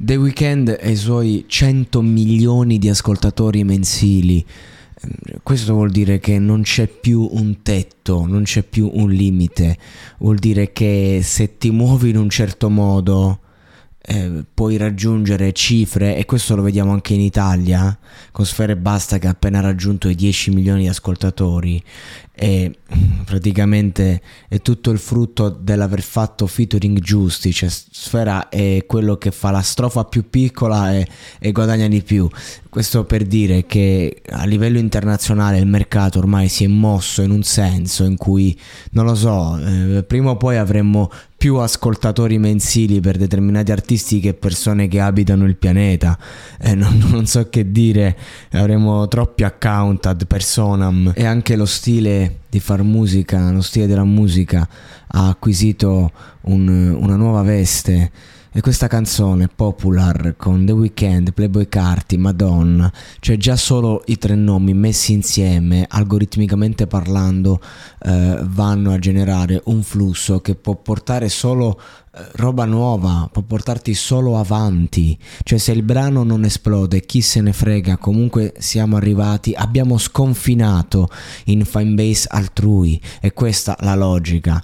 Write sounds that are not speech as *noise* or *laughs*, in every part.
The Weeknd e i suoi 100 milioni di ascoltatori mensili. Eh, Questo vuol dire che non c'è più un tetto, non c'è più un limite. Vuol dire che se ti muovi in un certo modo eh, puoi raggiungere cifre, e questo lo vediamo anche in Italia, con Sfere Basta che ha appena raggiunto i 10 milioni di ascoltatori. E praticamente è tutto il frutto dell'aver fatto featuring giusti. Cioè, Sfera è quello che fa la strofa più piccola e, e guadagna di più. Questo per dire che a livello internazionale il mercato ormai si è mosso in un senso in cui, non lo so, eh, prima o poi avremmo più ascoltatori mensili per determinati artisti che persone che abitano il pianeta. Eh, non, *laughs* non so che dire, avremo troppi account ad personam e anche lo stile di far musica, lo stile della musica ha acquisito un- una nuova veste. E questa canzone, Popular, con The Weeknd, Playboy Carti, Madonna, cioè già solo i tre nomi messi insieme, algoritmicamente parlando, eh, vanno a generare un flusso che può portare solo eh, roba nuova, può portarti solo avanti. Cioè se il brano non esplode, chi se ne frega, comunque siamo arrivati, abbiamo sconfinato in fanbase altrui. E questa la logica.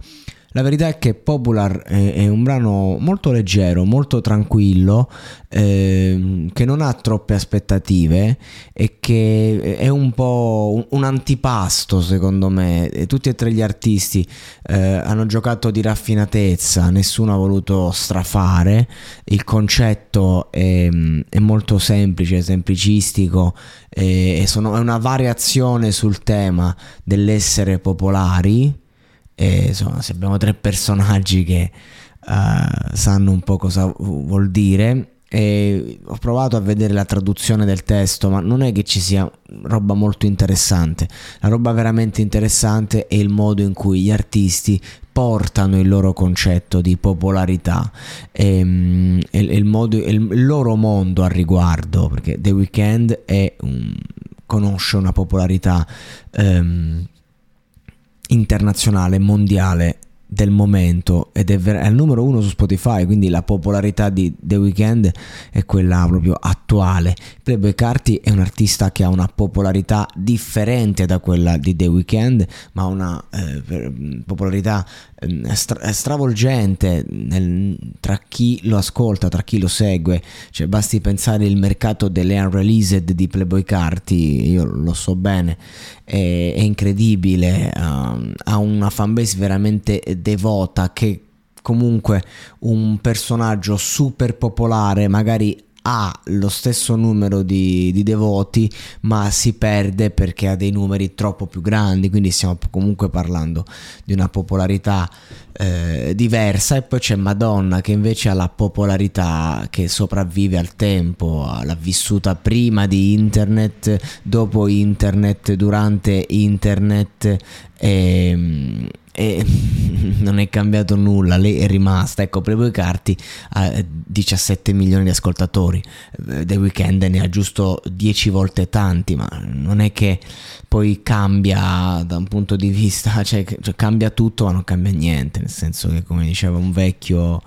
La verità è che Popular è, è un brano molto leggero, molto tranquillo, ehm, che non ha troppe aspettative e che è un po' un, un antipasto secondo me. Tutti e tre gli artisti eh, hanno giocato di raffinatezza, nessuno ha voluto strafare, il concetto è, è molto semplice, semplicistico e e sono- è una variazione sul tema dell'essere popolari e insomma, se abbiamo tre personaggi che eh, sanno un po' cosa vu- vuol dire. E ho provato a vedere la traduzione del testo, ma non è che ci sia roba molto interessante. La roba veramente interessante è il modo in cui gli artisti portano il loro concetto di popolarità e, mm, e- e il, modo- e il loro mondo al riguardo, perché The Weeknd è un- conosce una popolarità ehm, internazionale, mondiale del momento ed è, ver- è il numero uno su Spotify, quindi la popolarità di The Weeknd è quella proprio attuale. Playboy Carti è un artista che ha una popolarità differente da quella di The Weeknd, ma una eh, popolarità stra- stravolgente nel- tra chi lo ascolta, tra chi lo segue. Cioè, basti pensare il mercato delle unreleased di Playboy Carti, io lo so bene, è, è incredibile, um, ha una fanbase veramente devota che comunque un personaggio super popolare magari ha lo stesso numero di, di devoti ma si perde perché ha dei numeri troppo più grandi quindi stiamo comunque parlando di una popolarità eh, diversa. E poi c'è Madonna che invece ha la popolarità che sopravvive al tempo l'ha vissuta prima di internet dopo internet durante internet e, e *laughs* non è cambiato nulla, lei è rimasta. Ecco, Playboy Carti ha 17 milioni di ascoltatori, eh, The Weeknd ne ha giusto 10 volte tanti, ma non è che poi cambia da un punto di vista, *laughs* cioè, cioè cambia tutto ma non cambia niente, nel senso che come diceva un vecchio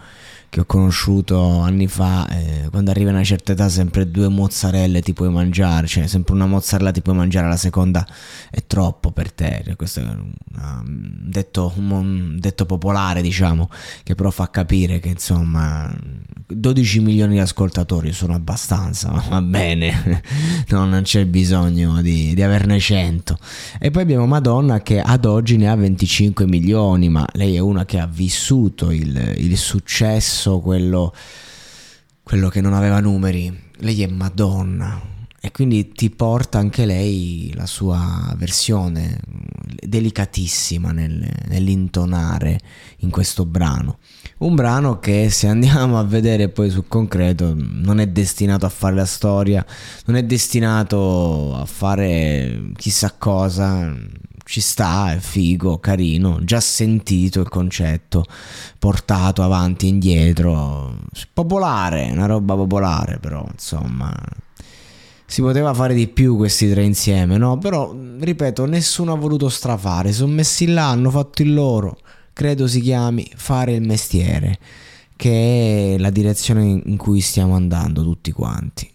che ho conosciuto anni fa, eh, quando arrivi a una certa età sempre due mozzarelle ti puoi mangiare, cioè sempre una mozzarella ti puoi mangiare, la seconda è troppo per te. Questo è un detto, un detto popolare, diciamo, che però fa capire che insomma 12 milioni di ascoltatori sono abbastanza, va bene, *laughs* no, non c'è bisogno di, di averne 100. E poi abbiamo Madonna che ad oggi ne ha 25 milioni, ma lei è una che ha vissuto il, il successo, quello, quello che non aveva numeri. Lei è Madonna e quindi ti porta anche lei la sua versione delicatissima nel, nell'intonare in questo brano. Un brano che se andiamo a vedere poi sul concreto non è destinato a fare la storia, non è destinato a fare chissà cosa, ci sta, è figo, carino, già sentito il concetto, portato avanti e indietro, popolare, una roba popolare però insomma si poteva fare di più questi tre insieme, no? Però, ripeto, nessuno ha voluto strafare, sono messi là, hanno fatto il loro, credo si chiami fare il mestiere, che è la direzione in cui stiamo andando tutti quanti.